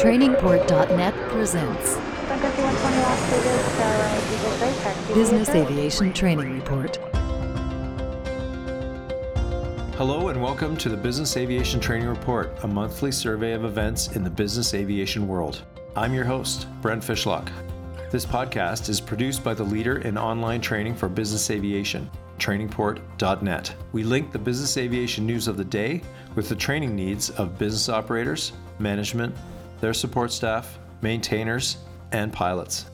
Trainingport.net presents Business Aviation Training Report. Hello and welcome to the Business Aviation Training Report, a monthly survey of events in the business aviation world. I'm your host, Brent Fishlock. This podcast is produced by the leader in online training for business aviation, trainingport.net. We link the business aviation news of the day with the training needs of business operators, management, their support staff, maintainers, and pilots.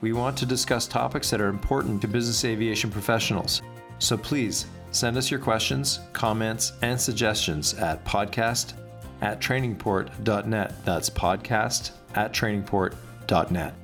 We want to discuss topics that are important to business aviation professionals. So please send us your questions, comments, and suggestions at podcast at trainingport.net. That's podcast at trainingport.net.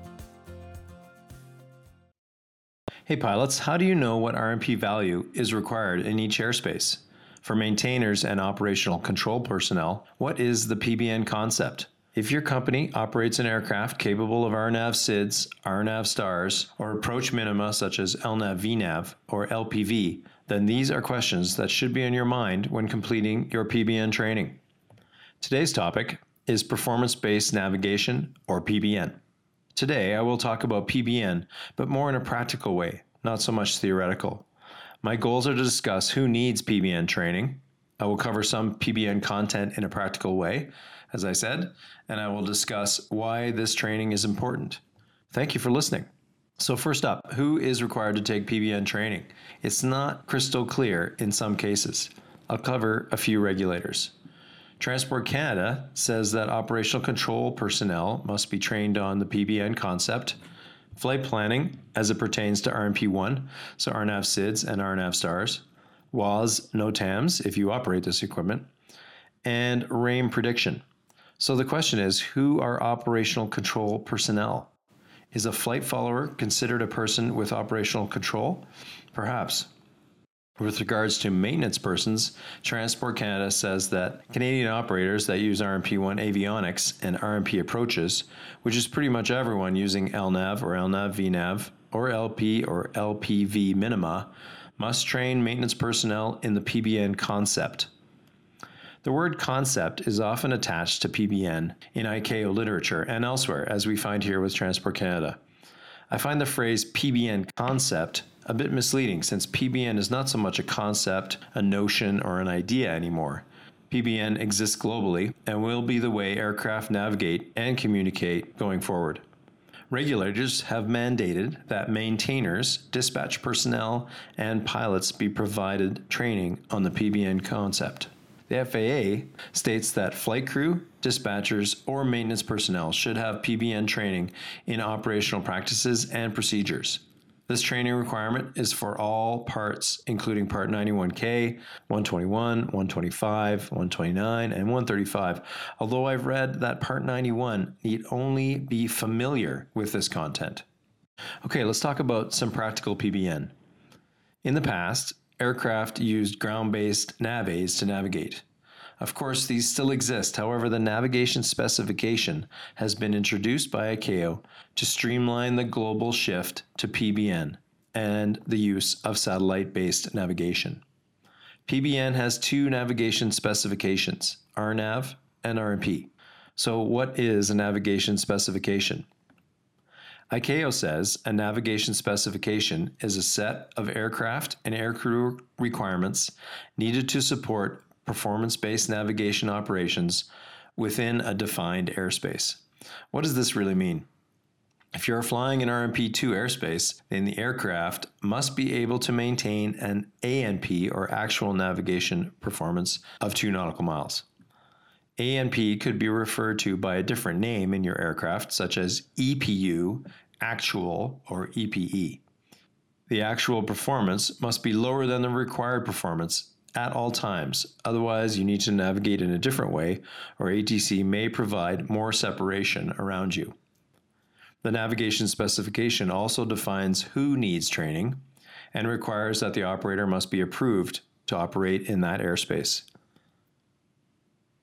Hey pilots, how do you know what RNP value is required in each airspace? For maintainers and operational control personnel, what is the PBN concept? If your company operates an aircraft capable of RNAV SIDS, RNAV STARS, or approach minima such as LNAV VNAV or LPV, then these are questions that should be in your mind when completing your PBN training. Today's topic is performance based navigation or PBN. Today I will talk about PBN, but more in a practical way, not so much theoretical. My goals are to discuss who needs PBN training. I will cover some PBN content in a practical way as I said, and I will discuss why this training is important. Thank you for listening. So, first up, who is required to take PBN training? It's not crystal clear in some cases. I'll cover a few regulators. Transport Canada says that operational control personnel must be trained on the PBN concept, flight planning as it pertains to RNP1, so RNAV SIDS and RNAV STARS, WAAS NOTAMs if you operate this equipment, and RAIM prediction. So the question is who are operational control personnel? Is a flight follower considered a person with operational control? Perhaps. With regards to maintenance persons, Transport Canada says that Canadian operators that use RNP1 avionics and RNP approaches, which is pretty much everyone using LNAV or LNAV VNAV or LP or LPV minima, must train maintenance personnel in the PBN concept. The word concept is often attached to PBN in ICAO literature and elsewhere, as we find here with Transport Canada. I find the phrase PBN concept a bit misleading since PBN is not so much a concept, a notion, or an idea anymore. PBN exists globally and will be the way aircraft navigate and communicate going forward. Regulators have mandated that maintainers, dispatch personnel, and pilots be provided training on the PBN concept. The FAA states that flight crew, dispatchers, or maintenance personnel should have PBN training in operational practices and procedures. This training requirement is for all parts, including Part 91K, 121, 125, 129, and 135. Although I've read that Part 91 need only be familiar with this content. Okay, let's talk about some practical PBN. In the past, aircraft used ground based nav to navigate. Of course, these still exist. However, the navigation specification has been introduced by ICAO to streamline the global shift to PBN and the use of satellite based navigation. PBN has two navigation specifications RNAV and RNP. So, what is a navigation specification? ICAO says a navigation specification is a set of aircraft and aircrew requirements needed to support performance based navigation operations within a defined airspace. What does this really mean? If you're flying in RNP 2 airspace, then the aircraft must be able to maintain an ANP or actual navigation performance of 2 nautical miles. ANP could be referred to by a different name in your aircraft, such as EPU, actual, or EPE. The actual performance must be lower than the required performance at all times. Otherwise, you need to navigate in a different way, or ATC may provide more separation around you. The navigation specification also defines who needs training and requires that the operator must be approved to operate in that airspace.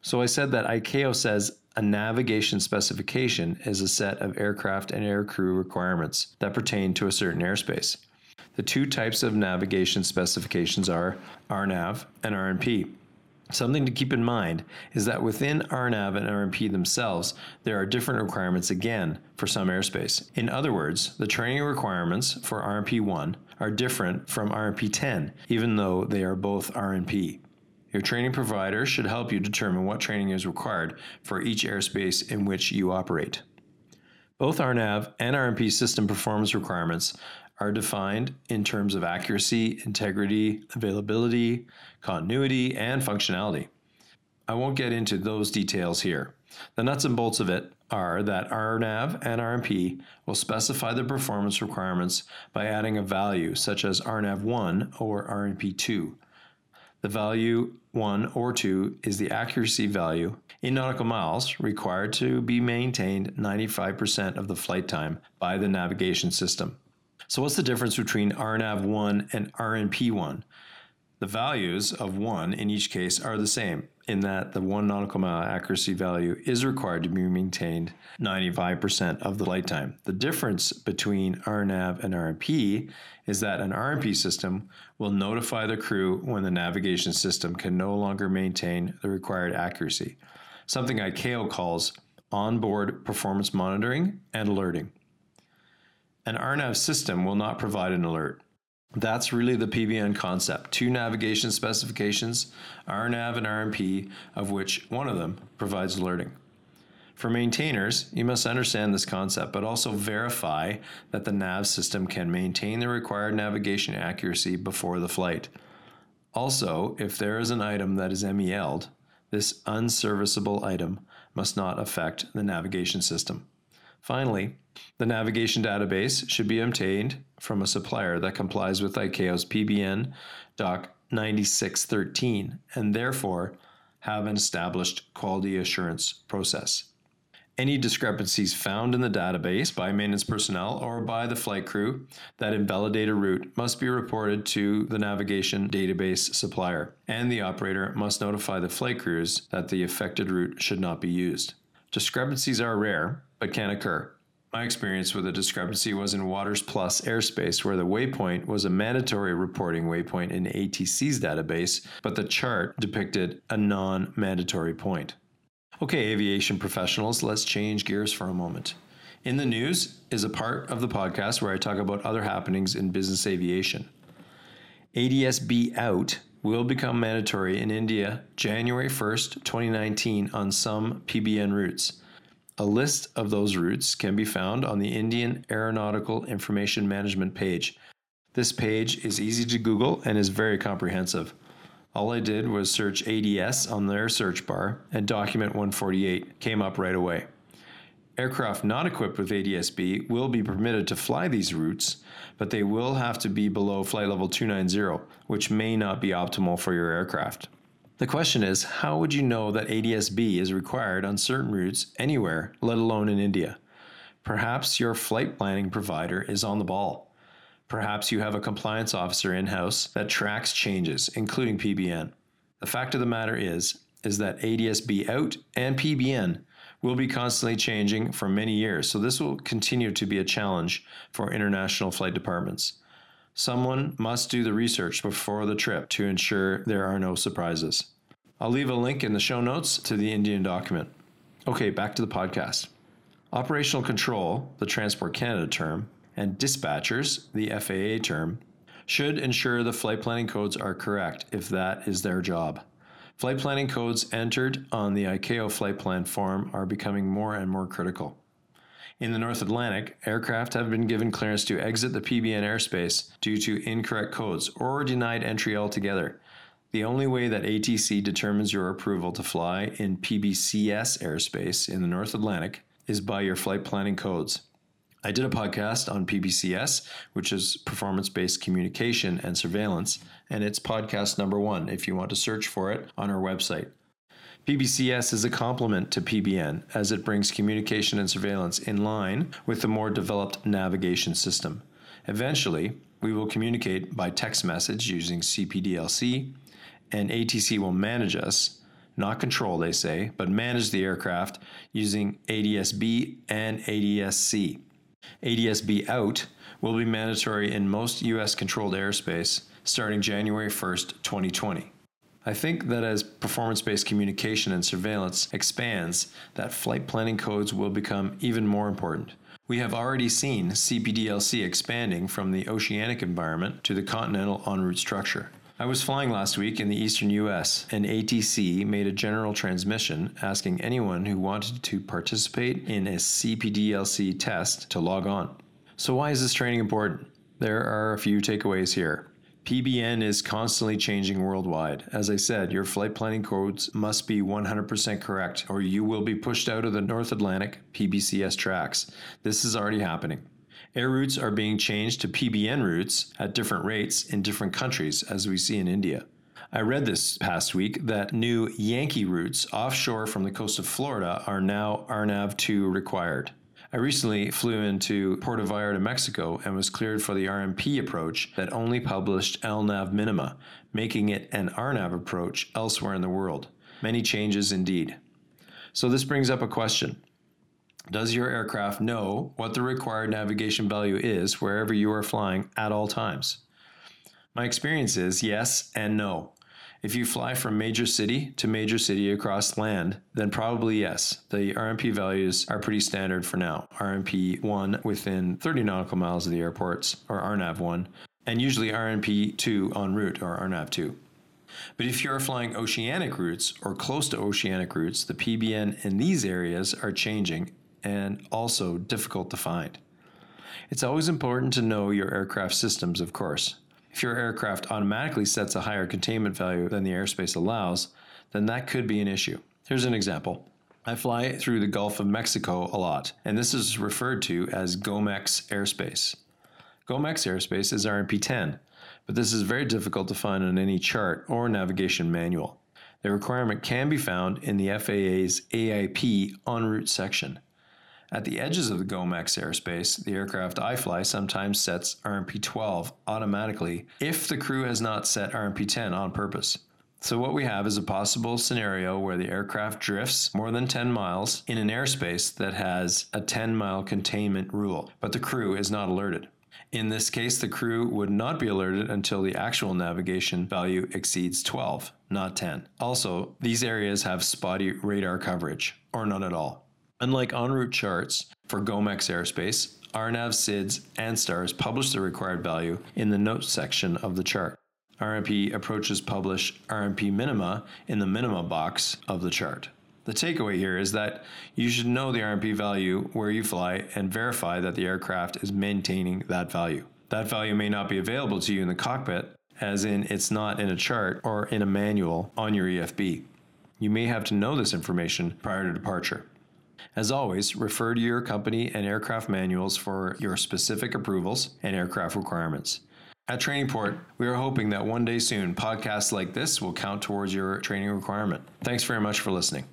So I said that ICAO says a navigation specification is a set of aircraft and aircrew requirements that pertain to a certain airspace. The two types of navigation specifications are RNAV and RNP. Something to keep in mind is that within RNAV and RNP themselves, there are different requirements again for some airspace. In other words, the training requirements for RNP 1 are different from RNP 10, even though they are both RNP. Your training provider should help you determine what training is required for each airspace in which you operate. Both RNAV and RNP system performance requirements are defined in terms of accuracy, integrity, availability, continuity, and functionality. I won't get into those details here. The nuts and bolts of it are that RNAV and RNP will specify the performance requirements by adding a value such as RNAV1 or RNP2. The value 1 or 2 is the accuracy value in nautical miles required to be maintained 95% of the flight time by the navigation system. So, what's the difference between RNAV1 and RNP1? The values of 1 in each case are the same, in that the 1 nautical mile accuracy value is required to be maintained 95% of the flight time. The difference between RNAV and RNP is that an RNP system will notify the crew when the navigation system can no longer maintain the required accuracy, something ICAO calls onboard performance monitoring and alerting. An RNAV system will not provide an alert. That's really the PBN concept. Two navigation specifications, RNAV and RNP, of which one of them provides alerting. For maintainers, you must understand this concept, but also verify that the nav system can maintain the required navigation accuracy before the flight. Also, if there is an item that is MEL'd, this unserviceable item must not affect the navigation system. Finally, the navigation database should be obtained from a supplier that complies with ICAO's PBN DOC 9613 and therefore have an established quality assurance process. Any discrepancies found in the database by maintenance personnel or by the flight crew that invalidate a route must be reported to the navigation database supplier, and the operator must notify the flight crews that the affected route should not be used. Discrepancies are rare, but can occur. My experience with a discrepancy was in WATRS Plus airspace, where the waypoint was a mandatory reporting waypoint in ATC's database, but the chart depicted a non mandatory point. Okay, aviation professionals, let's change gears for a moment. In the News is a part of the podcast where I talk about other happenings in business aviation. ADSB out will become mandatory in India January 1st, 2019 on some PBN routes. A list of those routes can be found on the Indian Aeronautical Information Management page. This page is easy to Google and is very comprehensive. All I did was search ADS on their search bar, and document 148 came up right away. Aircraft not equipped with ADSB will be permitted to fly these routes, but they will have to be below flight level 290, which may not be optimal for your aircraft. The question is how would you know that ADSB is required on certain routes anywhere, let alone in India? Perhaps your flight planning provider is on the ball. Perhaps you have a compliance officer in house that tracks changes, including PBN. The fact of the matter is, is that ADSB out and PBN will be constantly changing for many years, so this will continue to be a challenge for international flight departments. Someone must do the research before the trip to ensure there are no surprises. I'll leave a link in the show notes to the Indian document. Okay, back to the podcast. Operational control, the Transport Canada term, and dispatchers, the FAA term, should ensure the flight planning codes are correct if that is their job. Flight planning codes entered on the ICAO flight plan form are becoming more and more critical. In the North Atlantic, aircraft have been given clearance to exit the PBN airspace due to incorrect codes or denied entry altogether. The only way that ATC determines your approval to fly in PBCS airspace in the North Atlantic is by your flight planning codes. I did a podcast on PBCS, which is performance based communication and surveillance, and it's podcast number one if you want to search for it on our website. PBCS is a complement to PBN as it brings communication and surveillance in line with the more developed navigation system. Eventually, we will communicate by text message using CPDLC, and ATC will manage us, not control, they say, but manage the aircraft using ADSB and ADSC. ADSB out will be mandatory in most US controlled airspace starting January 1st, 2020. I think that as performance based communication and surveillance expands, that flight planning codes will become even more important. We have already seen CPDLC expanding from the oceanic environment to the continental en route structure. I was flying last week in the eastern US, and ATC made a general transmission asking anyone who wanted to participate in a CPDLC test to log on. So, why is this training important? There are a few takeaways here. PBN is constantly changing worldwide. As I said, your flight planning codes must be 100% correct, or you will be pushed out of the North Atlantic PBCS tracks. This is already happening. Air routes are being changed to PBN routes at different rates in different countries, as we see in India. I read this past week that new Yankee routes offshore from the coast of Florida are now RNAV 2 required. I recently flew into Puerto Vallarta, Mexico, and was cleared for the RNP approach that only published LNAV minima, making it an RNAV approach elsewhere in the world. Many changes indeed. So, this brings up a question Does your aircraft know what the required navigation value is wherever you are flying at all times? My experience is yes and no. If you fly from major city to major city across land, then probably yes. The RNP values are pretty standard for now. RNP 1 within 30 nautical miles of the airports, or RNAV 1, and usually RNP 2 en route, or RNAV 2. But if you're flying oceanic routes or close to oceanic routes, the PBN in these areas are changing and also difficult to find. It's always important to know your aircraft systems, of course. If your aircraft automatically sets a higher containment value than the airspace allows, then that could be an issue. Here's an example. I fly through the Gulf of Mexico a lot, and this is referred to as GOMEX airspace. GOMEX airspace is RNP 10, but this is very difficult to find on any chart or navigation manual. The requirement can be found in the FAA's AIP en route section. At the edges of the GOMEX airspace, the aircraft I fly sometimes sets RNP 12 automatically if the crew has not set RNP 10 on purpose. So, what we have is a possible scenario where the aircraft drifts more than 10 miles in an airspace that has a 10 mile containment rule, but the crew is not alerted. In this case, the crew would not be alerted until the actual navigation value exceeds 12, not 10. Also, these areas have spotty radar coverage, or none at all. Unlike en route charts for GOMEX airspace, RNAV SIDS and STARS publish the required value in the notes section of the chart. RNP approaches publish RNP minima in the minima box of the chart. The takeaway here is that you should know the RNP value where you fly and verify that the aircraft is maintaining that value. That value may not be available to you in the cockpit, as in it's not in a chart or in a manual on your EFB. You may have to know this information prior to departure. As always, refer to your company and aircraft manuals for your specific approvals and aircraft requirements. At Trainingport, we are hoping that one day soon podcasts like this will count towards your training requirement. Thanks very much for listening.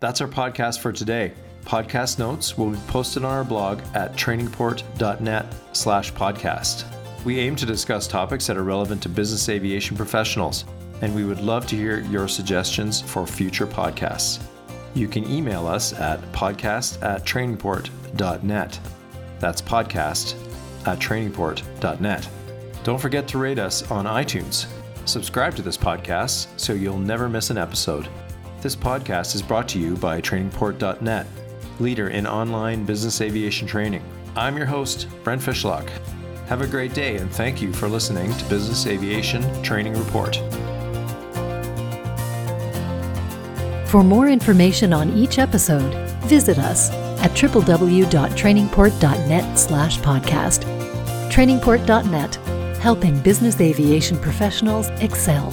That's our podcast for today. Podcast notes will be posted on our blog at trainingport.net slash podcast. We aim to discuss topics that are relevant to business aviation professionals, and we would love to hear your suggestions for future podcasts you can email us at podcast at trainingport.net. That's podcast at trainingport.net. Don't forget to rate us on iTunes. Subscribe to this podcast so you'll never miss an episode. This podcast is brought to you by trainingport.net, leader in online business aviation training. I'm your host, Brent Fishlock. Have a great day and thank you for listening to Business Aviation Training Report. For more information on each episode, visit us at www.trainingport.net slash podcast. Trainingport.net, helping business aviation professionals excel.